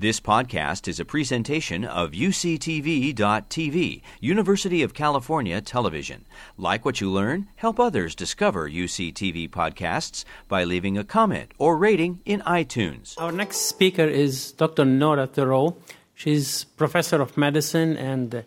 This podcast is a presentation of UCTV.tv, University of California Television. Like what you learn, help others discover UCTV podcasts by leaving a comment or rating in iTunes. Our next speaker is Dr. Norah Terrault. She's professor of medicine and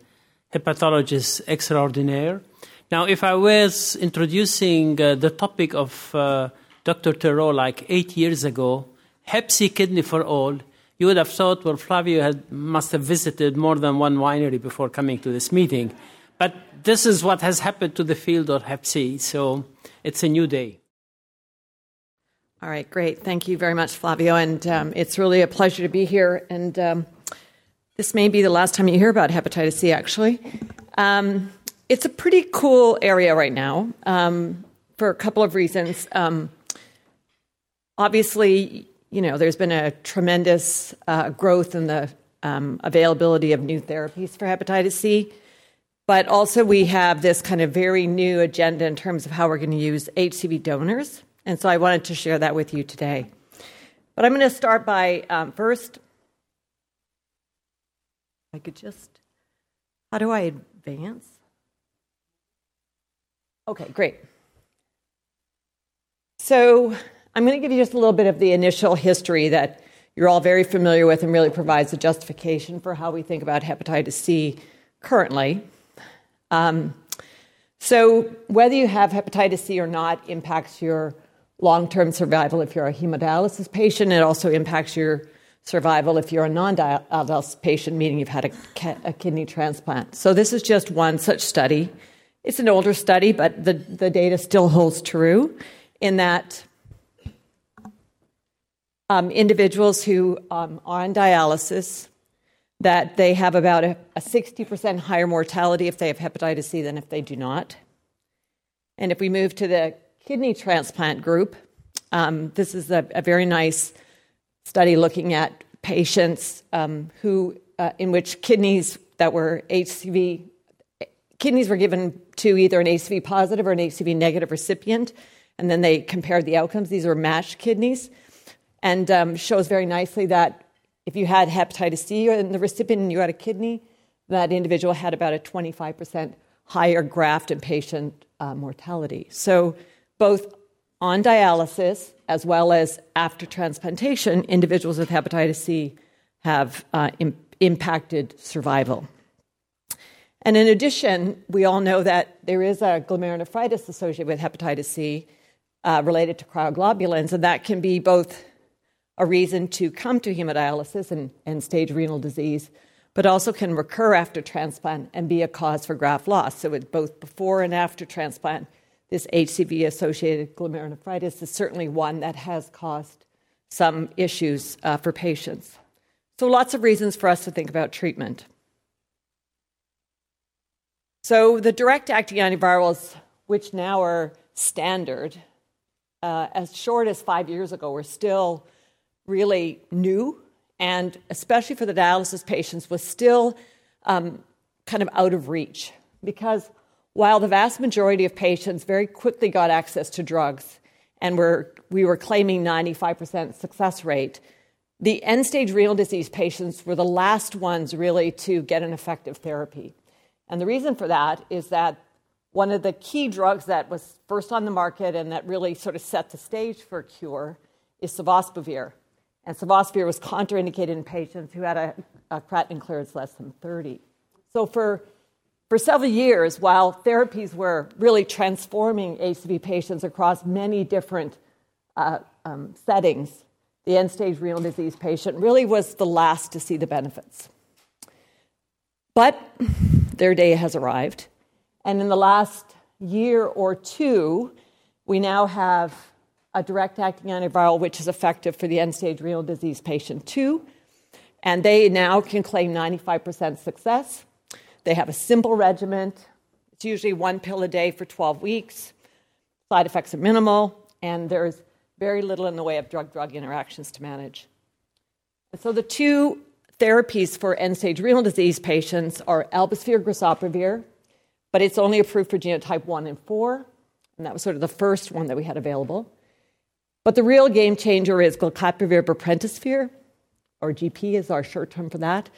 hepatologist extraordinaire. Now, if I was introducing uh, the topic of uh, Dr. Terrault like eight years ago, Hep C kidney for all, you would have thought, well, Flavio had, must have visited more than one winery before coming to this meeting. But this is what has happened to the field of Hep C, so it's a new day. All right, great. Thank you very much, Flavio. And um, it's really a pleasure to be here. And um, this may be the last time you hear about hepatitis C, actually. Um, it's a pretty cool area right now um, for a couple of reasons. Um, obviously, you know, there's been a tremendous uh, growth in the um, availability of new therapies for hepatitis C. But also, we have this kind of very new agenda in terms of how we're going to use HCV donors. And so I wanted to share that with you today. But I'm going to start by um, first, I could just, how do I advance? Okay, great. So I'm going to give you just a little bit of the initial history that you're all very familiar with and really provides a justification for how we think about hepatitis C currently. Um, so, whether you have hepatitis C or not impacts your long term survival if you're a hemodialysis patient. It also impacts your survival if you're a non dialysis patient, meaning you've had a, a, kidney transplant. So, this is just one such study. It's an older study, but the, the data still holds true in that um, individuals who um, are on dialysis that they have about a, a 60% higher mortality if they have hepatitis C than if they do not. And if we move to the kidney transplant group, um, this is a, a, very nice study looking at patients um, who, uh, in which kidneys that were HCV, kidneys were given to either an HCV positive or an HCV negative recipient, and then they compared the outcomes. These were matched kidneys and um, shows very nicely that if you had hepatitis C in the recipient and you had a kidney, that individual had about a 25% higher graft and patient uh, mortality. So, both on dialysis as well as after transplantation, individuals with hepatitis C have uh, Im- impacted survival. And in addition, we all know that there is a glomerulonephritis associated with hepatitis C uh, related to cryoglobulins, and that can be both a reason to come to hemodialysis and, and stage renal disease, but also can recur after transplant and be a cause for graft loss. So, with both before and after transplant, this HCV associated glomerulonephritis is certainly one that has caused some issues uh, for patients. So, lots of reasons for us to think about treatment. So, the direct acting antivirals, which now are standard, uh, as short as five years ago, were still really new, and especially for the dialysis patients, was still um, kind of out of reach. Because while the vast majority of patients very quickly got access to drugs and were, we were claiming 95% success rate, the end stage renal disease patients were the last ones really to get an effective therapy. And the reason for that is that one of the key drugs that was first on the market and that really sort of set the stage for cure is sofosbuvir. And sofosbuvir was contraindicated in patients who had a, a creatinine clearance less than 30. So for, for several years, while therapies were really transforming HCV patients across many different uh, um, settings, the end-stage renal disease patient really was the last to see the benefits. But their day has arrived. And in the last year or two, we now have a direct acting antiviral, which is effective for the end stage renal disease patient too. And they now can claim 95% success. They have a simple regimen. It's usually one pill a day for 12 weeks. Side effects are minimal, and there's very little in the way of drug drug interactions to manage. So the two therapies for end stage renal disease patients are elbasvir grazoprevir, but it's only approved for genotype 1 and 4, and that was sort of the first one that we had available. But the real game changer is glecaprevir pibrentasvir, or GP is our short term for that.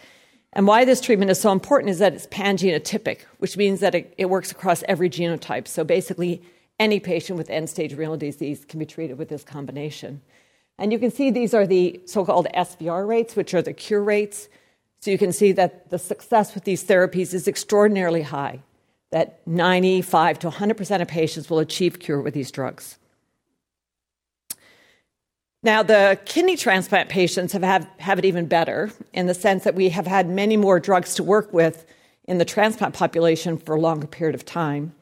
And why this treatment is so important is that it's pangenotypic, which means that it, it works across every genotype. So basically, any patient with end stage renal disease can be treated with this combination. And you can see these are the so called SVR rates, which are the cure rates. So you can see that the success with these therapies is extraordinarily high, that 95 to 100% of patients will achieve cure with these drugs. Now, the kidney transplant patients have, have, have it even better in the sense that we have had many more drugs to work with in the transplant population for a longer period of time.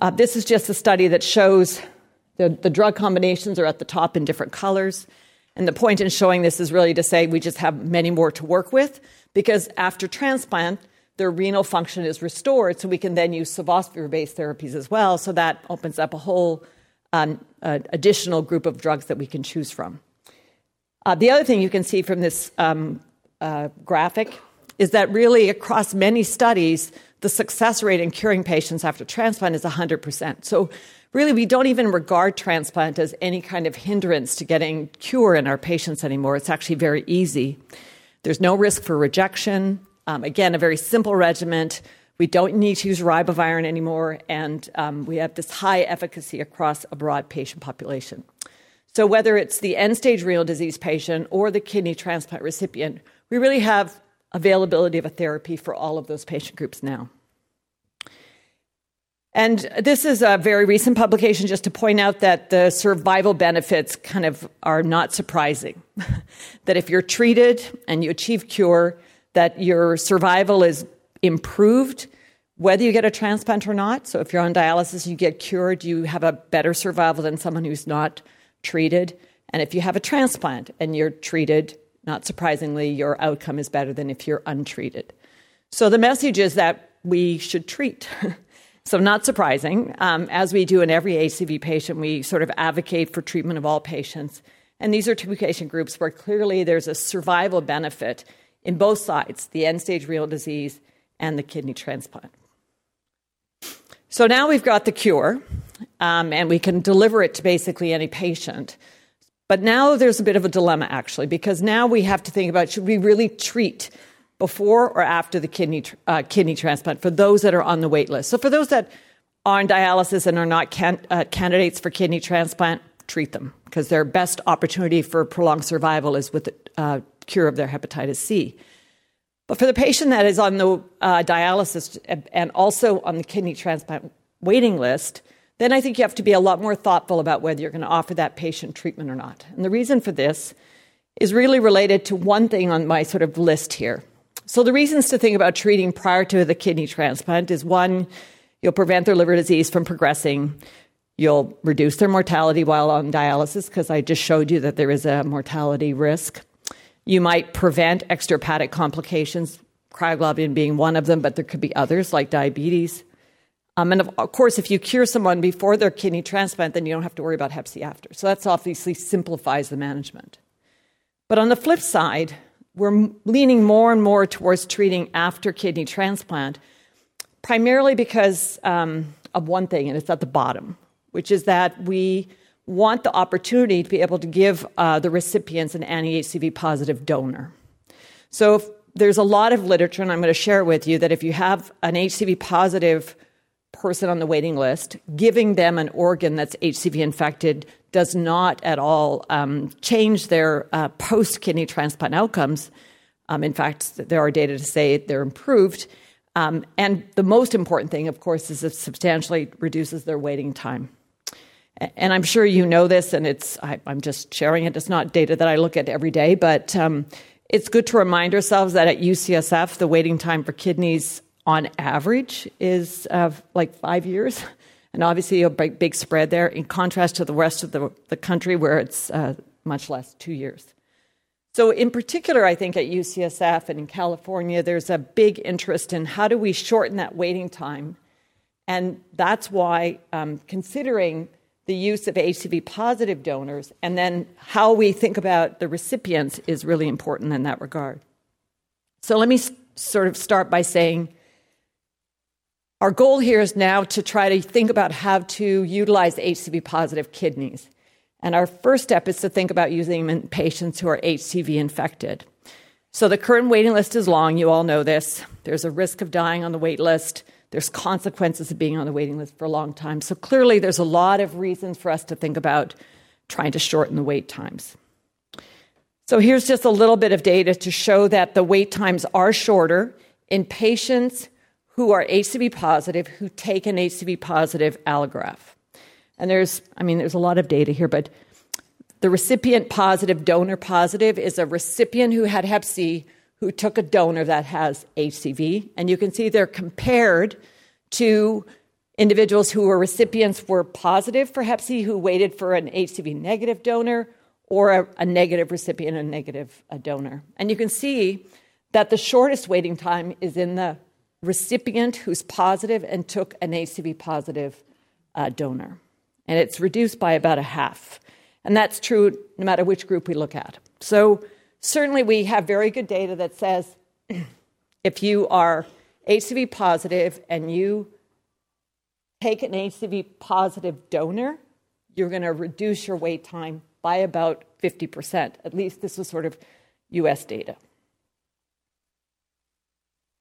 Uh, this is just a study that shows the, the drug combinations are at the top in different colors. And the point in showing this is really to say we just have many more to work with because after transplant, their renal function is restored, so we can then use sofosbuvir based therapies as well. So that opens up a whole um, uh, additional group of drugs that we can choose from. Uh, the other thing you can see from this um, uh, graphic is that really across many studies, the success rate in curing patients after transplant is 100%. So really, we don't even regard transplant as any kind of hindrance to getting cure in our patients anymore. It's actually very easy. There's no risk for rejection. Um, again, a very simple regimen. We don't need to use ribavirin anymore, and um, we have this high efficacy across a broad patient population. So, whether it's the end stage renal disease patient or the kidney transplant recipient, we really have availability of a therapy for all of those patient groups now. And this is a very recent publication just to point out that the survival benefits kind of are not surprising. that if you're treated and you achieve cure, that your survival is improved whether you get a transplant or not. So if you're on dialysis, you get cured, you have a better survival than someone who's not treated. And if you have a transplant and you're treated, not surprisingly, your outcome is better than if you're untreated. So the message is that we should treat. So, not surprising, um, as we do in every HCV patient, we sort of advocate for treatment of all patients. And these are two patient groups where clearly there's a survival benefit in both sides the end stage renal disease and the kidney transplant. So now we've got the cure, um, and we can deliver it to basically any patient. But now there's a bit of a dilemma, actually, because now we have to think about should we really treat before or after the kidney, uh, kidney transplant for those that are on the wait list. So, for those that are on dialysis and are not can, uh, candidates for kidney transplant, treat them because their best opportunity for prolonged survival is with the uh, cure of their hepatitis C. But for the patient that is on the uh, dialysis and also on the kidney transplant waiting list, then I think you have to be a lot more thoughtful about whether you're going to offer that patient treatment or not. And the reason for this is really related to one thing on my sort of list here. So, the reasons to think about treating prior to the kidney transplant is one, you'll prevent their liver disease from progressing. You'll reduce their mortality while on dialysis, because I just showed you that there is a mortality risk. You might prevent extrahepatic complications, cryoglobulin being one of them, but there could be others like diabetes. Um, and of, of course, if you cure someone before their kidney transplant, then you don't have to worry about Hep C after. So that's obviously simplifies the management. But on the flip side, we're leaning more and more towards treating after kidney transplant, primarily because um, of one thing, and it's at the bottom, which is that we want the opportunity to be able to give uh, the recipients an anti HCV positive donor. So if, there's a lot of literature, and I'm going to share with you that if you have an HCV positive person on the waiting list, giving them an organ that's HCV infected does not at all um, change their uh, post kidney transplant outcomes. Um, in fact, there are data to say they're improved. Um, and the most important thing, of course, is it substantially reduces their waiting time. And I'm sure you know this, and it's I, am just sharing it. It's not data that I look at every day, but um, it's good to remind ourselves that at UCSF, the waiting time for kidneys on average is uh, like five years and obviously a big, big spread there in contrast to the rest of the, the country where it's uh, much less, two years. So, in particular, I think at UCSF and in California, there's a big interest in how do we shorten that waiting time. And that's why um, considering the use of HCV positive donors and then how we think about the recipients is really important in that regard. So, let me s- sort of start by saying our goal here is now to try to think about how to utilize HCV positive kidneys. And our first step is to think about using them in patients who are HCV infected. So the current waiting list is long, you all know this. There's a risk of dying on the wait list. There's consequences of being on the waiting list for a long time. So clearly, there's a lot of reasons for us to think about trying to shorten the wait times. So here's just a little bit of data to show that the wait times are shorter in patients who are HCV positive who take an HCV positive allograft. And there's, I mean, there's a lot of data here, but the recipient positive, donor positive is a recipient who had Hep C who took a donor that has HCV. And you can see they're compared to individuals who were recipients were positive for Hep C who waited for an HCV negative donor or a, a negative recipient, and negative a donor. And you can see that the shortest waiting time is in the recipient who's positive and took an HCV positive uh, donor. And it's reduced by about a half. And that's true no matter which group we look at. So, certainly, we have very good data that says if you are HCV positive and you take an HCV positive donor, you're going to reduce your wait time by about 50%. At least this was sort of US data.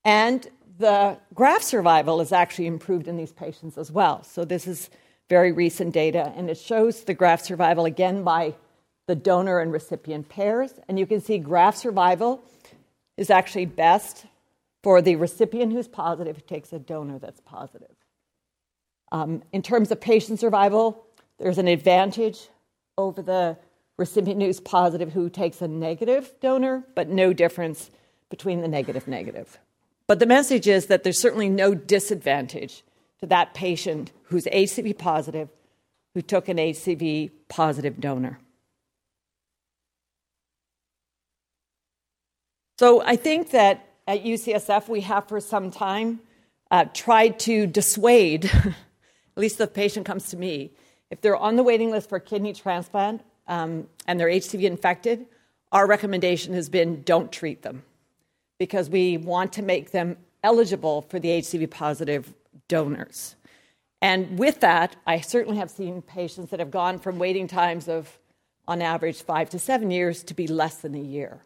And the graft survival is actually improved in these patients as well. So this is very recent data, and it shows the graft survival again by the donor and recipient pairs. And you can see graft survival is actually best for the recipient who's positive who takes a donor that's positive. Um, in terms of patient survival, there's an advantage over the recipient who's positive who takes a negative donor, but no difference between the negative negative. But the message is that there's certainly no disadvantage to that patient who's HCV positive who took an HCV positive donor. So I think that at UCSF we have for some time uh, tried to dissuade, at least the patient comes to me, if they're on the waiting list for kidney transplant um, and they're HCV infected, our recommendation has been don't treat them because we want to make them eligible for the HCV positive donors. And with that, I certainly have seen patients that have gone from waiting times of, on average, five to seven years to be less than a year.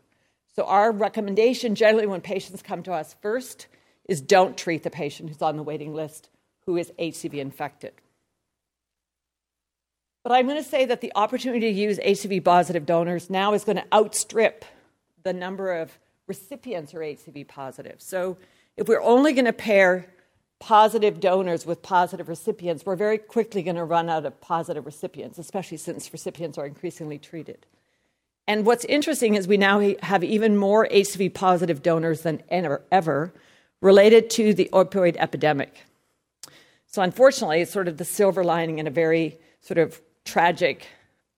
So, our recommendation generally when patients come to us first is don't treat the patient who's on the waiting list who is HCV infected. But I'm going to say that the opportunity to use HCV positive donors now is going to outstrip the number of recipients who are HCV positive. So, if we're only going to pair positive donors with positive recipients, we're very quickly going to run out of positive recipients, especially since recipients are increasingly treated. And what's interesting is we now have even more HCV positive donors than ever related to the opioid epidemic. So, unfortunately, it's sort of the silver lining in a very sort of tragic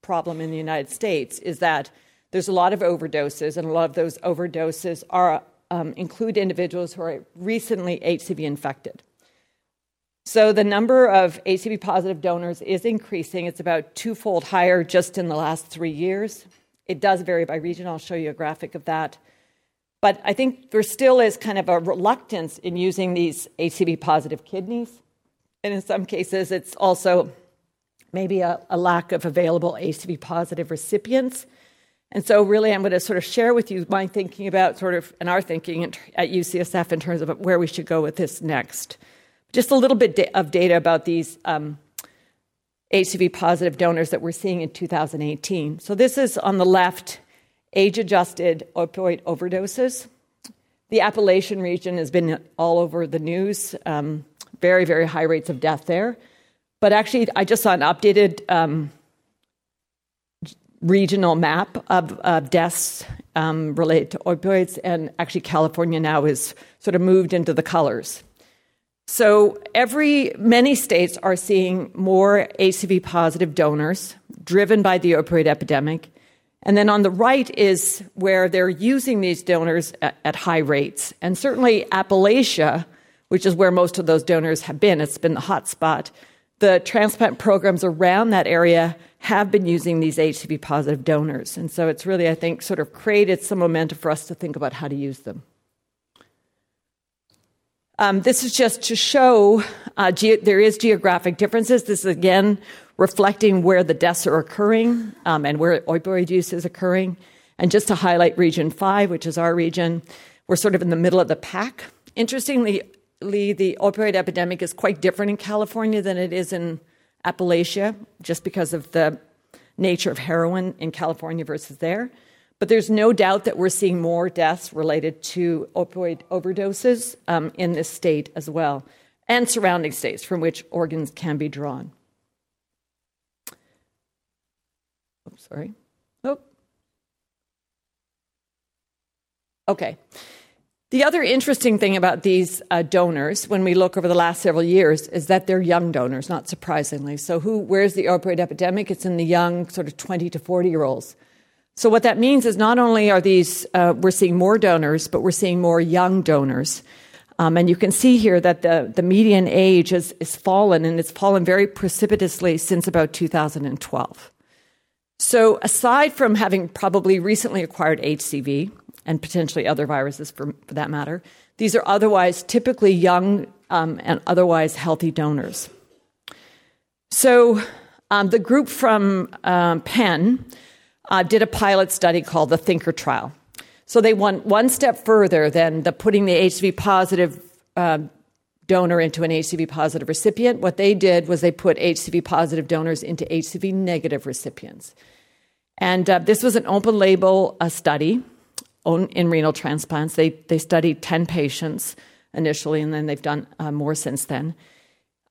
problem in the United States is that there's a lot of overdoses, and a lot of those overdoses are, um, include individuals who are recently HCV infected. So the number of HCV positive donors is increasing. It's about twofold higher just in the last three years. It does vary by region. I'll show you a graphic of that. But I think there still is kind of a reluctance in using these HCV positive kidneys. And in some cases, it's also maybe a, a lack of available HCV positive recipients. And so, really, I'm going to sort of share with you my thinking about sort of, and our thinking at UCSF in terms of where we should go with this next. Just a little bit of data about these um, HCV positive donors that we're seeing in 2018. So, this is on the left age adjusted opioid overdoses. The Appalachian region has been all over the news, um, very, very high rates of death there. But actually, I just saw an updated um, regional map of, of deaths um, related to opioids, and actually, California now is sort of moved into the colors. So every many states are seeing more HCV positive donors driven by the opioid epidemic. And then on the right is where they're using these donors at, at, high rates. And certainly Appalachia, which is where most of those donors have been, it's been the hot spot. The transplant programs around that area have been using these HCV positive donors. And so it's really, I think, sort of created some momentum for us to think about how to use them. Um, this is just to show uh, ge- there is geographic differences. This is again reflecting where the deaths are occurring um, and where opioid use is occurring. And just to highlight Region 5, which is our region, we're sort of in the middle of the pack. Interestingly, the opioid epidemic is quite different in California than it is in Appalachia, just because of the nature of heroin in California versus there. But there's no doubt that we're seeing more deaths related to opioid overdoses um, in this state as well, and surrounding states from which organs can be drawn. Oh, sorry. Oh. Okay. The other interesting thing about these uh, donors, when we look over the last several years, is that they're young donors, not surprisingly. So, who, where's the opioid epidemic? It's in the young, sort of 20 to 40 year olds. So, what that means is not only are these, uh, we're seeing more donors, but we're seeing more young donors. Um, and you can see here that the, the median age has, is fallen, and it's fallen very precipitously since about 2012. So, aside from having probably recently acquired HCV, and potentially other viruses for, for that matter. These are otherwise typically young um, and otherwise healthy donors. So, um, the group from um, Penn uh, did a pilot study called the Thinker Trial. So, they went one step further than the putting the HCV positive uh, donor into an HCV positive recipient. What they did was they put HCV positive donors into HCV negative recipients. And uh, this was an open label uh, study in renal transplants. They, they studied 10 patients initially, and then they've done uh, more since then.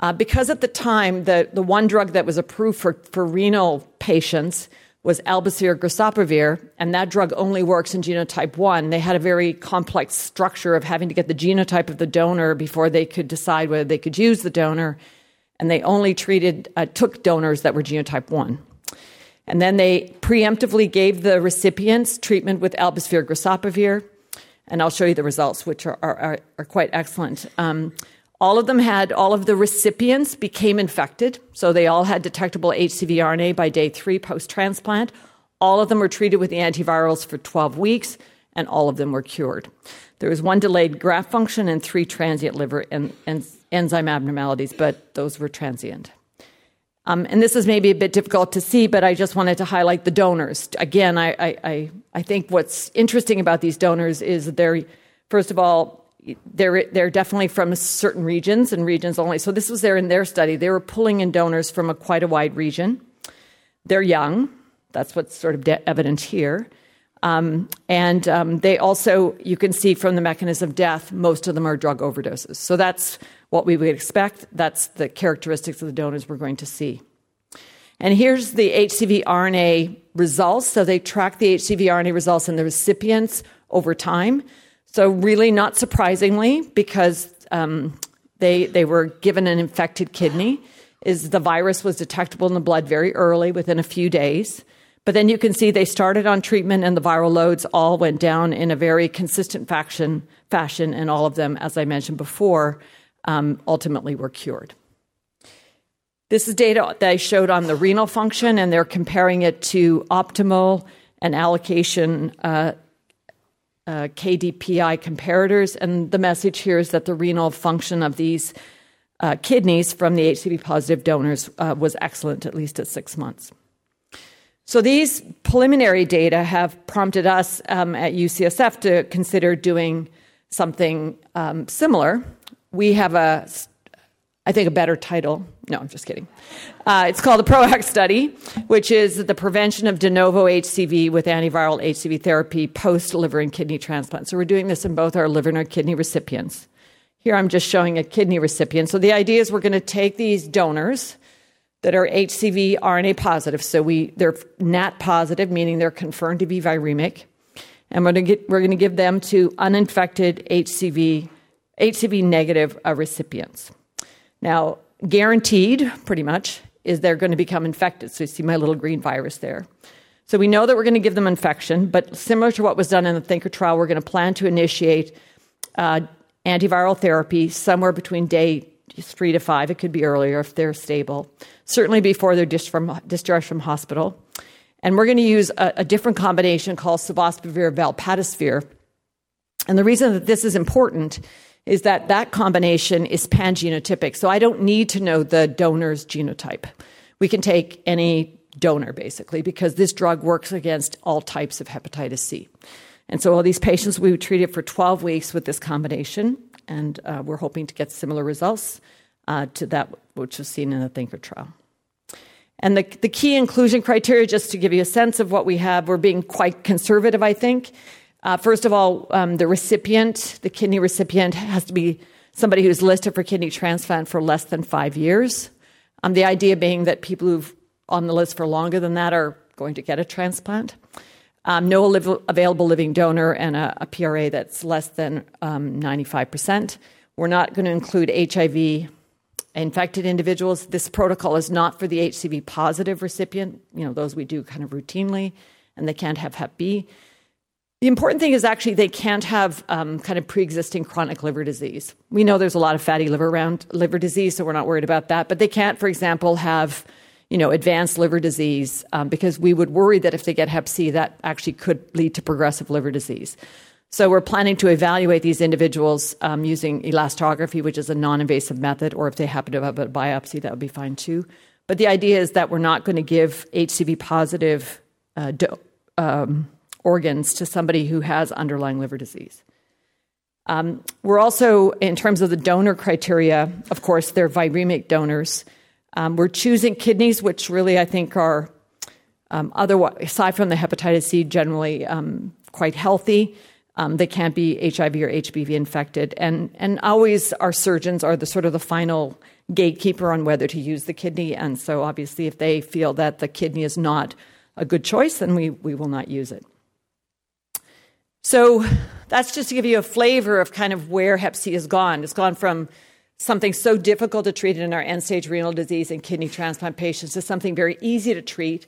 Uh, because at the time, the, the one drug that was approved for, for renal patients was Elbasvir Grazoprevir, and that drug only works in genotype 1. They had a very complex structure of having to get the genotype of the donor before they could decide whether they could use the donor, and they only treated, uh, took donors that were genotype 1. And then they preemptively gave the recipients treatment with Elbasvir Grazoprevir. And I'll show you the results, which are, are, are quite excellent. Um, all of them had, all of the recipients became infected. So they all had detectable HCV RNA by day three post transplant. All of them were treated with the antivirals for 12 weeks, and all of them were cured. There was one delayed graft function and three transient liver and, and enzyme abnormalities, but those were transient. Um, and this is maybe a bit difficult to see, but I just wanted to highlight the donors. Again, I, I, I think what's interesting about these donors is they're, first of all, they're, they're definitely from certain regions and regions only. So this was there in their study. They were pulling in donors from a quite a wide region. They're young. That's what's sort of de- evident here. Um, and um, they also, you can see from the mechanism of death, most of them are drug overdoses. So that's what we would expect. That's the characteristics of the donors we're going to see. And here's the HCV RNA results. So they track the HCV RNA results in the recipients over time. So, really, not surprisingly, because um, they, they were given an infected kidney, is the virus was detectable in the blood very early, within a few days. But then you can see they started on treatment and the viral loads all went down in a very consistent fashion, fashion and all of them, as I mentioned before, um, ultimately were cured. This is data that I showed on the renal function, and they're comparing it to optimal and allocation uh, uh, KDPI comparators. And the message here is that the renal function of these uh, kidneys from the HCV positive donors uh, was excellent, at least at six months. So these preliminary data have prompted us um, at UCSF to consider doing something um, similar we have a, I think, a better title. No, I'm just kidding. Uh, it's called the PROACT study, which is the prevention of de novo HCV with antiviral HCV therapy post liver and kidney transplant. So we're doing this in both our liver and our kidney recipients. Here I'm just showing a kidney recipient. So the idea is we're going to take these donors that are HCV RNA positive. So we they're NAT positive, meaning they're confirmed to be viremic, and we're going to, get, we're going to give them to uninfected HCV HCV negative uh, recipients. Now, guaranteed, pretty much, is they're going to become infected. So you see my little green virus there. So we know that we're going to give them infection, but similar to what was done in the Thinker trial, we're going to plan to initiate uh, antiviral therapy somewhere between day three to five. It could be earlier if they're stable, certainly before they're discharged from, discharged from hospital. And we're going to use a, a different combination called sofosbuvir velpatasvir. And the reason that this is important is that that combination is pangenotypic. So I don't need to know the donor's genotype. we can take any donor basically because this drug works against all types of hepatitis C. And so all these patients we treated for 12 weeks with this combination, and uh, we're hoping to get similar results uh, to that which was seen in the Thinker trial. And the, the key inclusion criteria, just to give you a sense of what we have, we're being quite conservative, I think. Uh, first of all, um, the recipient, the kidney recipient, has to be somebody who's listed for kidney transplant for less than five years. Um, the idea being that people who've on the list for longer than that are going to get a transplant. Um, no available living donor and a, a PRA that's less than um, 95%. We're not going to include HIV infected individuals. This protocol is not for the HCV positive recipient, you know, those we do kind of routinely, and they can't have Hep B. The important thing is actually they can't have um, kind of pre-existing chronic liver disease. We know there's a lot of fatty liver around liver disease, so we're not worried about that. But they can't, for example, have you know advanced liver disease um, because we would worry that if they get Hep C, that actually could lead to progressive liver disease. So we're planning to evaluate these individuals um, using elastography, which is a non-invasive method, or if they happen to have a biopsy, that would be fine too. But the idea is that we're not going to give HCV positive uh, do, um, organs to somebody who has underlying liver disease. Um, we're also, in terms of the donor criteria, of course, they're viremic donors. Um, we're choosing kidneys, which really I think are, um, otherwise, aside from the hepatitis C, generally um, quite healthy. Um, they can't be HIV or HBV infected, and and always our surgeons are the sort of the final gatekeeper on whether to use the kidney. And so, obviously, if they feel that the kidney is not a good choice, then we we will not use it. So that's just to give you a flavor of kind of where Hep C has gone. It's gone from something so difficult to treat in our end stage renal disease and kidney transplant patients to something very easy to treat,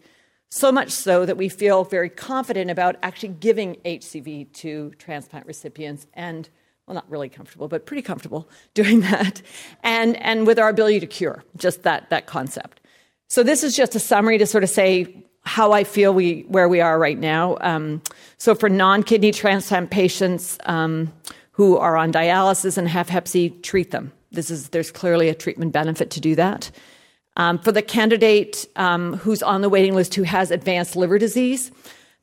so much so that we feel very confident about actually giving HCV to transplant recipients and well not really comfortable but pretty comfortable doing that and and with our ability to cure just that that concept so this is just a summary to sort of say how I feel we where we are right now. Um, so for non-kidney transplant patients um, who are on dialysis and have Hep C, treat them. This is there's clearly a treatment benefit to do that. Um, for the candidate um, who's on the waiting list who has advanced liver disease,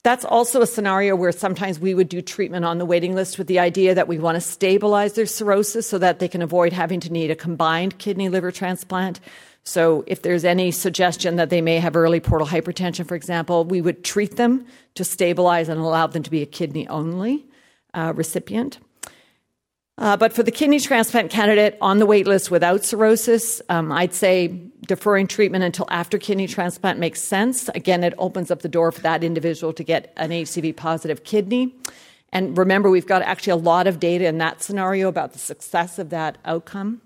that's also a scenario where sometimes we would do treatment on the waiting list with the idea that we want to stabilize their cirrhosis so that they can avoid having to need a combined kidney liver transplant. So, if there's any suggestion that they may have early portal hypertension, for example, we would treat them to stabilize and allow them to be a kidney only uh, recipient. Uh, but for the kidney transplant candidate on the wait list without cirrhosis, um, I'd say deferring treatment until after kidney transplant makes sense. Again, it opens up the door for that individual to get an HCV positive kidney. And remember, we've got actually a lot of data in that scenario about the success of that outcome.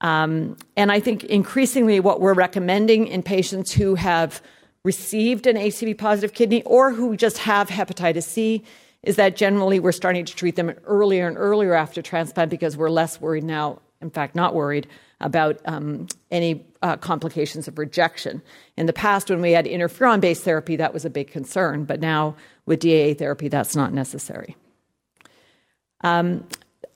Um, and I think increasingly what we're recommending in patients who have received an HCV positive kidney or who just have hepatitis C is that generally we're starting to treat them earlier and earlier after transplant because we're less worried now, in fact, not worried about um, any uh, complications of rejection. In the past, when we had interferon based therapy, that was a big concern, but now with DAA therapy, that's not necessary. Um,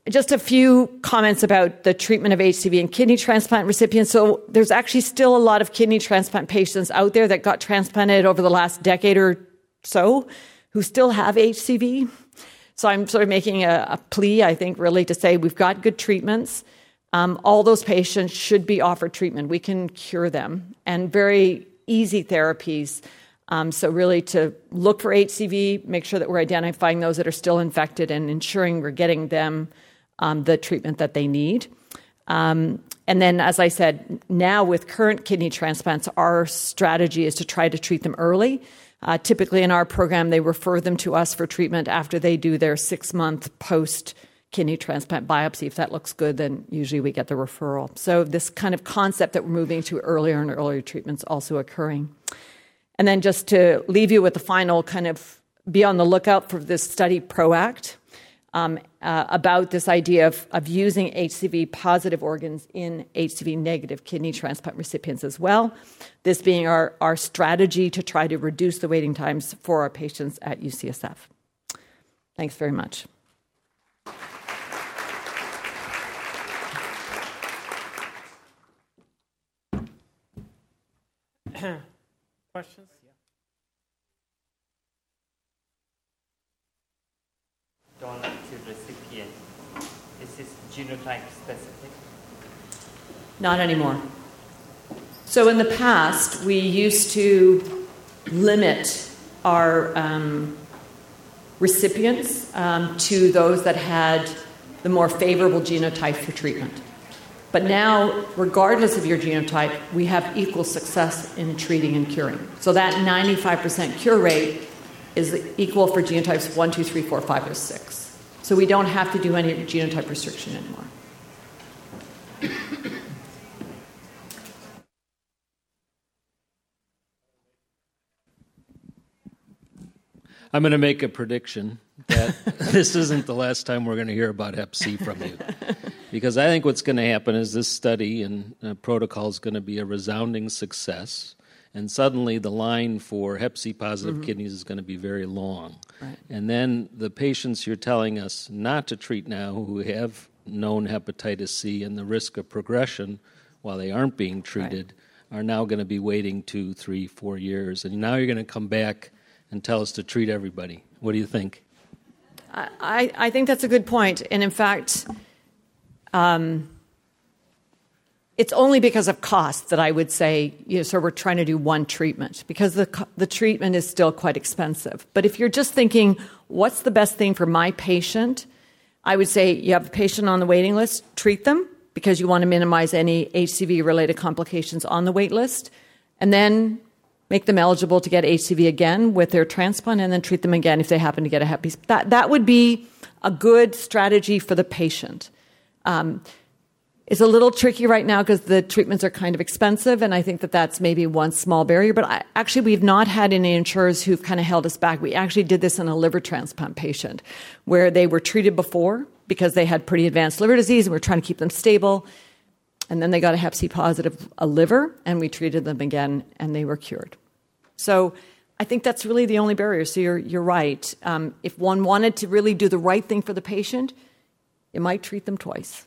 just a few comments about the treatment of HCV and kidney transplant recipients. So, there's actually still a lot of kidney transplant patients out there that got transplanted over the last decade or so who still have HCV. So, I'm sort of making a, a plea, I think, really to say we've got good treatments. Um, all those patients should be offered treatment. We can cure them and very easy therapies. Um, so, really, to look for HCV, make sure that we're identifying those that are still infected and ensuring we're getting them um, the treatment that they need. Um, and then, as I said, now with current kidney transplants, our strategy is to try to treat them early. Uh, typically, in our program, they refer them to us for treatment after they do their six month post kidney transplant biopsy. If that looks good, then usually we get the referral. So, this kind of concept that we're moving to earlier and earlier treatments also occurring. And then, just to leave you with the final kind of be on the lookout for this study, PROACT um, uh, about this idea of, of using HCV positive organs in HCV negative kidney transplant recipients as well. This being our, our strategy to try to reduce the waiting times for our patients at UCSF. Thanks very much. Questions? Donor to recipient. Is this genotype specific? Not anymore. So in the past, we used to limit our um, recipients um, to those that had the more favorable genotype for treatment. But now, regardless of your genotype, we have equal success in treating and curing. So that 95% cure rate is equal for genotypes 1, 2, 3, 4, 5, or 6. So we don't have to do any genotype restriction anymore. I'm going to make a prediction that this isn't the last time we're going to hear about Hep C from you. Because I think what's going to happen is this study and uh, protocol is going to be a resounding success. And suddenly the line for Hep C positive mm-hmm. kidneys is going to be very long. Right. And then the patients you're telling us not to treat now who have known hepatitis C and the risk of progression while they aren't being treated right. are now going to be waiting two, three, four years. And now you're going to come back and tell us to treat everybody. What do you think? I, I think that's a good point. And in fact, um, it's only because of cost that I would say, you know, so we're trying to do one treatment because the, the treatment is still quite expensive. But if you're just thinking, what's the best thing for my patient? I would say you have a patient on the waiting list, treat them because you want to minimize any HCV related complications on the wait list. And then make them eligible to get HCV again with their transplant, and then treat them again if they happen to get a Hep B. That, that would be a good strategy for the patient. Um, it's a little tricky right now because the treatments are kind of expensive, and I think that that's maybe one small barrier. But I, actually, we've not had any insurers who've kind of held us back. We actually did this in a liver transplant patient where they were treated before because they had pretty advanced liver disease, and we are trying to keep them stable. And then they got a Hep C positive a liver, and we treated them again, and they were cured. So I think that's really the only barrier. So you're, you're right. Um, if one wanted to really do the right thing for the patient, it might treat them twice.